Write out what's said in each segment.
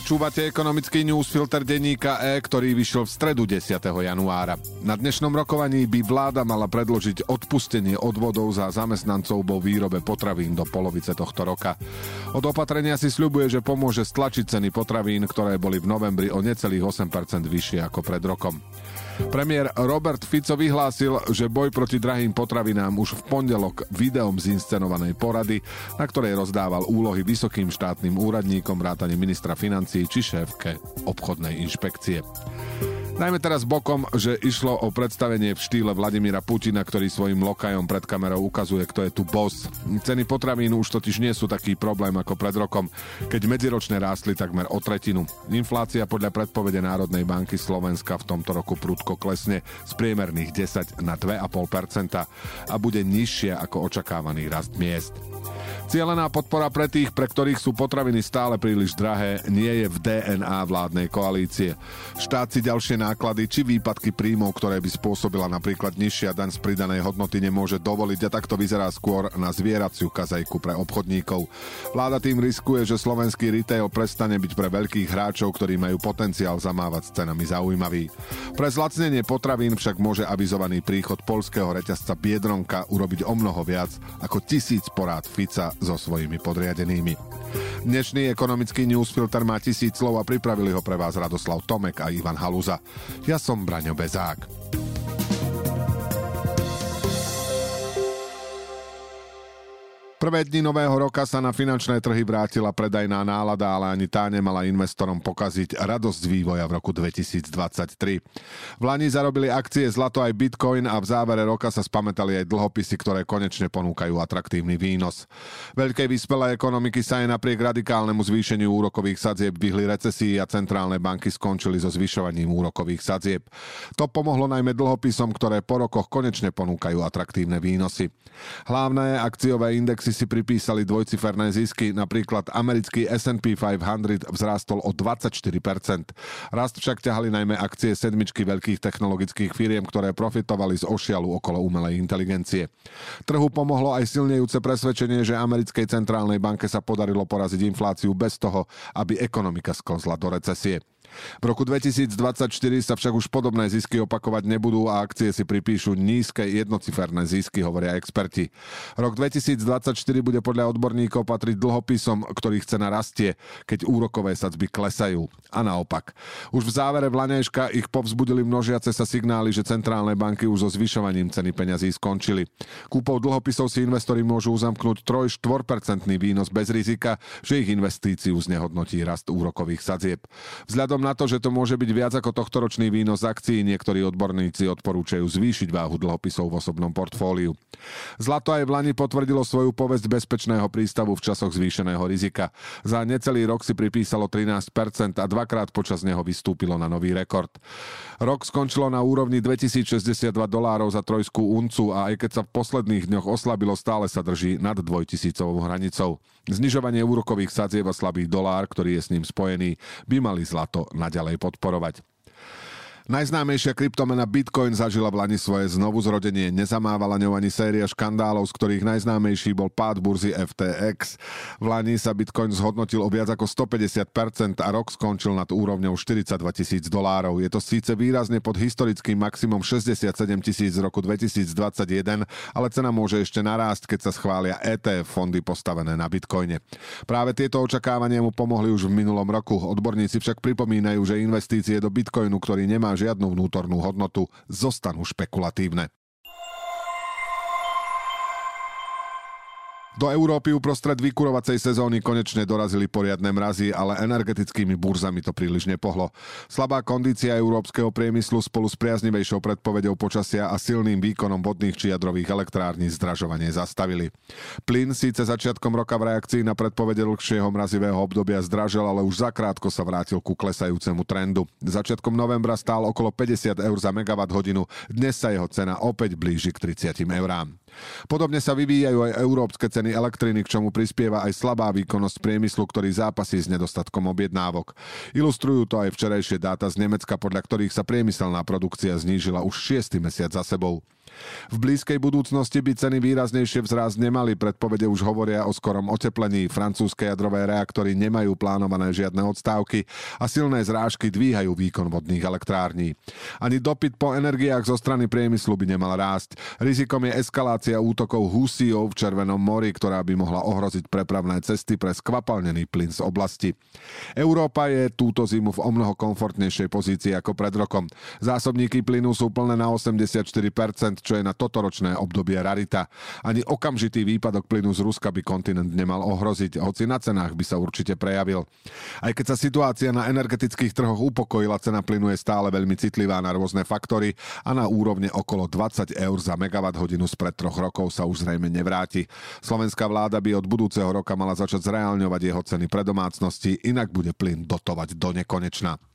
Počúvate ekonomický newsfilter denníka E, ktorý vyšiel v stredu 10. januára. Na dnešnom rokovaní by vláda mala predložiť odpustenie odvodov za zamestnancov vo výrobe potravín do polovice tohto roka. Od opatrenia si sľubuje, že pomôže stlačiť ceny potravín, ktoré boli v novembri o necelých 8% vyššie ako pred rokom. Premiér Robert Fico vyhlásil, že boj proti drahým potravinám už v pondelok videom z inscenovanej porady, na ktorej rozdával úlohy vysokým štátnym úradníkom vrátane ministra financií či šéfke obchodnej inšpekcie. Najmä teraz bokom, že išlo o predstavenie v štýle Vladimíra Putina, ktorý svojim lokajom pred kamerou ukazuje, kto je tu boss. Ceny potravín už totiž nie sú taký problém ako pred rokom, keď medziročne rástli takmer o tretinu. Inflácia podľa predpovede Národnej banky Slovenska v tomto roku prudko klesne z priemerných 10 na 2,5% a bude nižšia ako očakávaný rast miest. Cielená podpora pre tých, pre ktorých sú potraviny stále príliš drahé, nie je v DNA vládnej koalície. Štát si ďalšie náklady či výpadky príjmov, ktoré by spôsobila napríklad nižšia daň z pridanej hodnoty, nemôže dovoliť a takto vyzerá skôr na zvieraciu kazajku pre obchodníkov. Vláda tým riskuje, že slovenský retail prestane byť pre veľkých hráčov, ktorí majú potenciál zamávať s cenami zaujímavý. Pre zlacnenie potravín však môže avizovaný príchod polského reťazca Biedronka urobiť o mnoho viac ako tisíc porád Fica so svojimi podriadenými. Dnešný ekonomický newsfilter má tisíc slov a pripravili ho pre vás Radoslav Tomek a Ivan Haluza. Ja som Braňo Bezák. Prvé dni nového roka sa na finančné trhy vrátila predajná nálada, ale ani tá nemala investorom pokaziť radosť vývoja v roku 2023. V Lani zarobili akcie zlato aj bitcoin a v závere roka sa spamätali aj dlhopisy, ktoré konečne ponúkajú atraktívny výnos. Veľkej vyspelé ekonomiky sa aj napriek radikálnemu zvýšeniu úrokových sadzieb vyhli recesii a centrálne banky skončili so zvyšovaním úrokových sadzieb. To pomohlo najmä dlhopisom, ktoré po rokoch konečne ponúkajú atraktívne výnosy. Hlavné akciové indexy si si pripísali dvojciferné zisky, napríklad americký S&P 500 vzrástol o 24%. Rast však ťahali najmä akcie sedmičky veľkých technologických firiem, ktoré profitovali z ošialu okolo umelej inteligencie. Trhu pomohlo aj silnejúce presvedčenie, že americkej centrálnej banke sa podarilo poraziť infláciu bez toho, aby ekonomika sklzla do recesie. V roku 2024 sa však už podobné zisky opakovať nebudú a akcie si pripíšu nízke jednociferné zisky, hovoria experti. Rok 2024 bude podľa odborníkov patriť dlhopisom, ktorých cena rastie, keď úrokové sadzby klesajú. A naopak. Už v závere Vlanejška ich povzbudili množiace sa signály, že centrálne banky už so zvyšovaním ceny peňazí skončili. Kúpou dlhopisov si investori môžu uzamknúť 3-4% výnos bez rizika, že ich investíciu znehodnotí rast úrokových sadzieb. Vzhľadom Vzhľadom na to, že to môže byť viac ako tohtoročný výnos akcií, niektorí odborníci odporúčajú zvýšiť váhu dlhopisov v osobnom portfóliu. Zlato aj v Lani potvrdilo svoju povesť bezpečného prístavu v časoch zvýšeného rizika. Za necelý rok si pripísalo 13% a dvakrát počas neho vystúpilo na nový rekord. Rok skončilo na úrovni 2062 dolárov za trojskú uncu a aj keď sa v posledných dňoch oslabilo, stále sa drží nad dvojtisícovou hranicou. Znižovanie úrokových sadzieb a slabý dolár, ktorý je s ním spojený, by mali zlato naďalej podporovať. Najznámejšia kryptomena Bitcoin zažila v Lani svoje znovu zrodenie. Nezamávala ňou ani séria škandálov, z ktorých najznámejší bol pád burzy FTX. V Lani sa Bitcoin zhodnotil o viac ako 150% a rok skončil nad úrovňou 42 tisíc dolárov. Je to síce výrazne pod historickým maximum 67 tisíc z roku 2021, ale cena môže ešte narásť, keď sa schvália ETF fondy postavené na Bitcoine. Práve tieto očakávania mu pomohli už v minulom roku. Odborníci však pripomínajú, že investície do Bitcoinu, ktorý nemá žiadnu vnútornú hodnotu, zostanú špekulatívne. Do Európy uprostred vykurovacej sezóny konečne dorazili poriadne mrazy, ale energetickými burzami to príliš nepohlo. Slabá kondícia európskeho priemyslu spolu s priaznivejšou predpovedou počasia a silným výkonom vodných či jadrových elektrární zdražovanie zastavili. Plyn síce začiatkom roka v reakcii na predpovede dlhšieho mrazivého obdobia zdražil, ale už zakrátko sa vrátil ku klesajúcemu trendu. Začiatkom novembra stál okolo 50 eur za megawatt hodinu, dnes sa jeho cena opäť blíži k 30 eurám. Podobne sa vyvíjajú aj európske ceny elektriny, k čomu prispieva aj slabá výkonnosť priemyslu, ktorý zápasí s nedostatkom objednávok. Ilustrujú to aj včerajšie dáta z Nemecka, podľa ktorých sa priemyselná produkcia znížila už 6. mesiac za sebou. V blízkej budúcnosti by ceny výraznejšie vzrásť nemali, predpovede už hovoria o skorom oteplení. Francúzske jadrové reaktory nemajú plánované žiadne odstávky a silné zrážky dvíhajú výkon vodných elektrární. Ani dopyt po energiách zo strany priemyslu by nemal rásť. Rizikom je eskalácia útokov husíov v Červenom mori, ktorá by mohla ohroziť prepravné cesty pre skvapalnený plyn z oblasti. Európa je túto zimu v omnoho komfortnejšej pozícii ako pred rokom. Zásobníky plynu sú plné na 84%, čo je na totoročné obdobie rarita. Ani okamžitý výpadok plynu z Ruska by kontinent nemal ohroziť, hoci na cenách by sa určite prejavil. Aj keď sa situácia na energetických trhoch upokojila, cena plynu je stále veľmi citlivá na rôzne faktory a na úrovne okolo 20 eur za megawatt hodinu spred troch rokov sa už zrejme nevráti. Slovenská vláda by od budúceho roka mala začať zreálňovať jeho ceny pre domácnosti, inak bude plyn dotovať do nekonečna.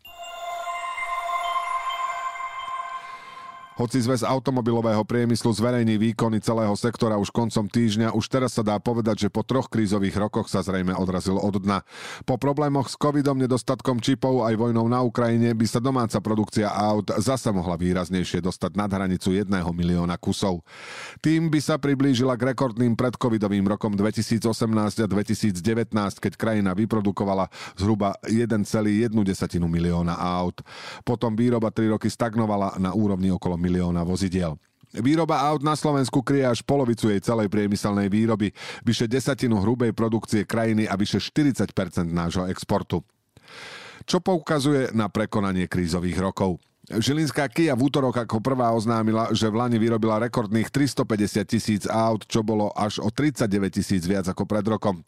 Hoci zväz automobilového priemyslu zverejní výkony celého sektora už koncom týždňa, už teraz sa dá povedať, že po troch krízových rokoch sa zrejme odrazil od dna. Po problémoch s covidom, nedostatkom čipov aj vojnou na Ukrajine by sa domáca produkcia aut zasa mohla výraznejšie dostať nad hranicu 1 milióna kusov. Tým by sa priblížila k rekordným predcovidovým rokom 2018 a 2019, keď krajina vyprodukovala zhruba 1,1 milióna aut. Potom výroba 3 roky stagnovala na úrovni okolo milióna vozidiel. Výroba aut na Slovensku kryje až polovicu jej celej priemyselnej výroby, vyše desatinu hrubej produkcie krajiny a vyše 40% nášho exportu. Čo poukazuje na prekonanie krízových rokov. Žilinská Kia v útorok ako prvá oznámila, že v Lani vyrobila rekordných 350 tisíc aut, čo bolo až o 39 tisíc viac ako pred rokom.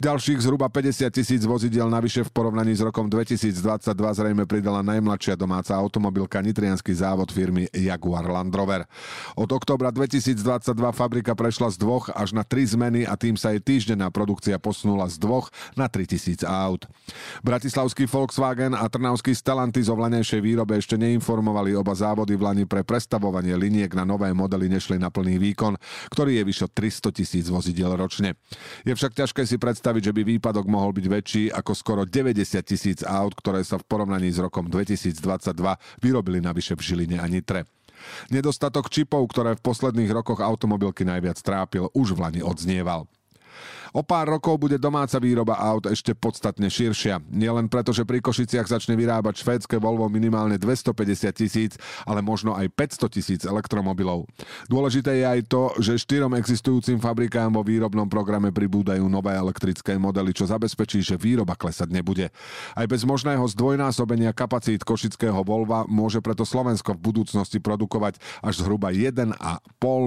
Ďalších zhruba 50 tisíc vozidiel navyše v porovnaní s rokom 2022 zrejme pridala najmladšia domáca automobilka nitrianský závod firmy Jaguar Land Rover. Od oktobra 2022 fabrika prešla z dvoch až na tri zmeny a tým sa jej týždenná produkcia posunula z dvoch na 3000 aut. Bratislavský Volkswagen a Trnavský Stellantis o vlanejšej výrobe ešte neim informovali oba závody v Lani pre prestavovanie liniek na nové modely nešli na plný výkon, ktorý je vyše 300 tisíc vozidiel ročne. Je však ťažké si predstaviť, že by výpadok mohol byť väčší ako skoro 90 tisíc aut, ktoré sa v porovnaní s rokom 2022 vyrobili navyše v Žiline a Nitre. Nedostatok čipov, ktoré v posledných rokoch automobilky najviac trápil, už v Lani odznieval. O pár rokov bude domáca výroba aut ešte podstatne širšia. Nielen preto, že pri Košiciach začne vyrábať švédske Volvo minimálne 250 tisíc, ale možno aj 500 tisíc elektromobilov. Dôležité je aj to, že štyrom existujúcim fabrikám vo výrobnom programe pribúdajú nové elektrické modely, čo zabezpečí, že výroba klesať nebude. Aj bez možného zdvojnásobenia kapacít košického Volva môže preto Slovensko v budúcnosti produkovať až zhruba 1,5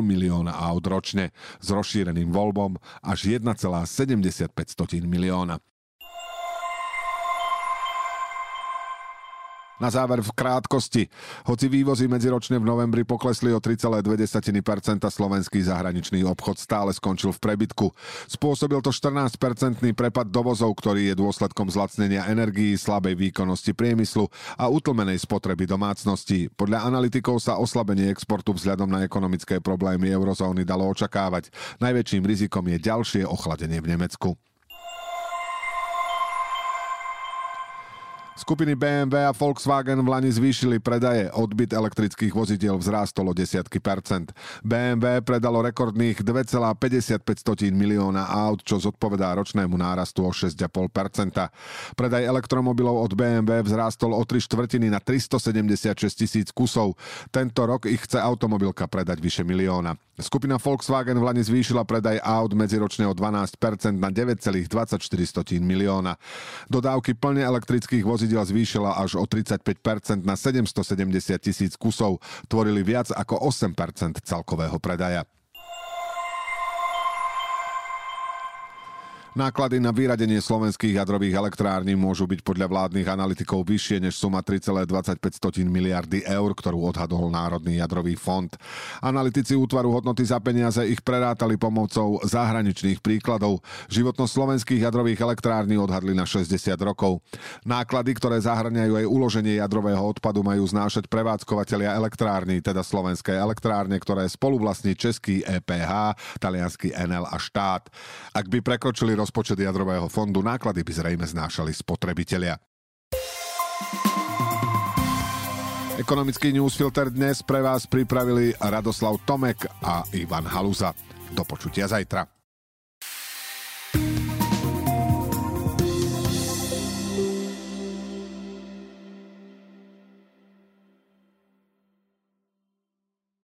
milióna aut ročne s rozšíreným Volvom až 1,75 milióna. Na záver v krátkosti. Hoci vývozy medziročne v novembri poklesli o 3,2%, slovenský zahraničný obchod stále skončil v prebytku. Spôsobil to 14-percentný prepad dovozov, ktorý je dôsledkom zlacnenia energií, slabej výkonnosti priemyslu a utlmenej spotreby domácností. Podľa analytikov sa oslabenie exportu vzhľadom na ekonomické problémy eurozóny dalo očakávať. Najväčším rizikom je ďalšie ochladenie v Nemecku. Skupiny BMW a Volkswagen v Lani zvýšili predaje. Odbyt elektrických vozidiel vzrástol o desiatky percent. BMW predalo rekordných 2,55 milióna aut, čo zodpovedá ročnému nárastu o 6,5% Predaj elektromobilov od BMW vzrástol o 3 štvrtiny na 376 tisíc kusov. Tento rok ich chce automobilka predať vyše milióna. Skupina Volkswagen v Lani zvýšila predaj aut medziročne o 12% na 9,24 milióna. Dodávky plne elektrických vozidel vozidel zvýšila až o 35% na 770 tisíc kusov, tvorili viac ako 8% celkového predaja. Náklady na vyradenie slovenských jadrových elektrární môžu byť podľa vládnych analytikov vyššie než suma 3,25 miliardy eur, ktorú odhadol Národný jadrový fond. Analytici útvaru hodnoty za peniaze ich prerátali pomocou zahraničných príkladov. Životnosť slovenských jadrových elektrární odhadli na 60 rokov. Náklady, ktoré zahrňajú aj uloženie jadrového odpadu, majú znášať prevádzkovateľia elektrární, teda slovenské elektrárne, ktoré spoluvlastní český EPH, talianský NL a štát. Ak by prekročili rozpočet jadrového fondu, náklady by zrejme znášali spotrebitelia. Ekonomický newsfilter dnes pre vás pripravili Radoslav Tomek a Ivan Haluza. Do počutia zajtra.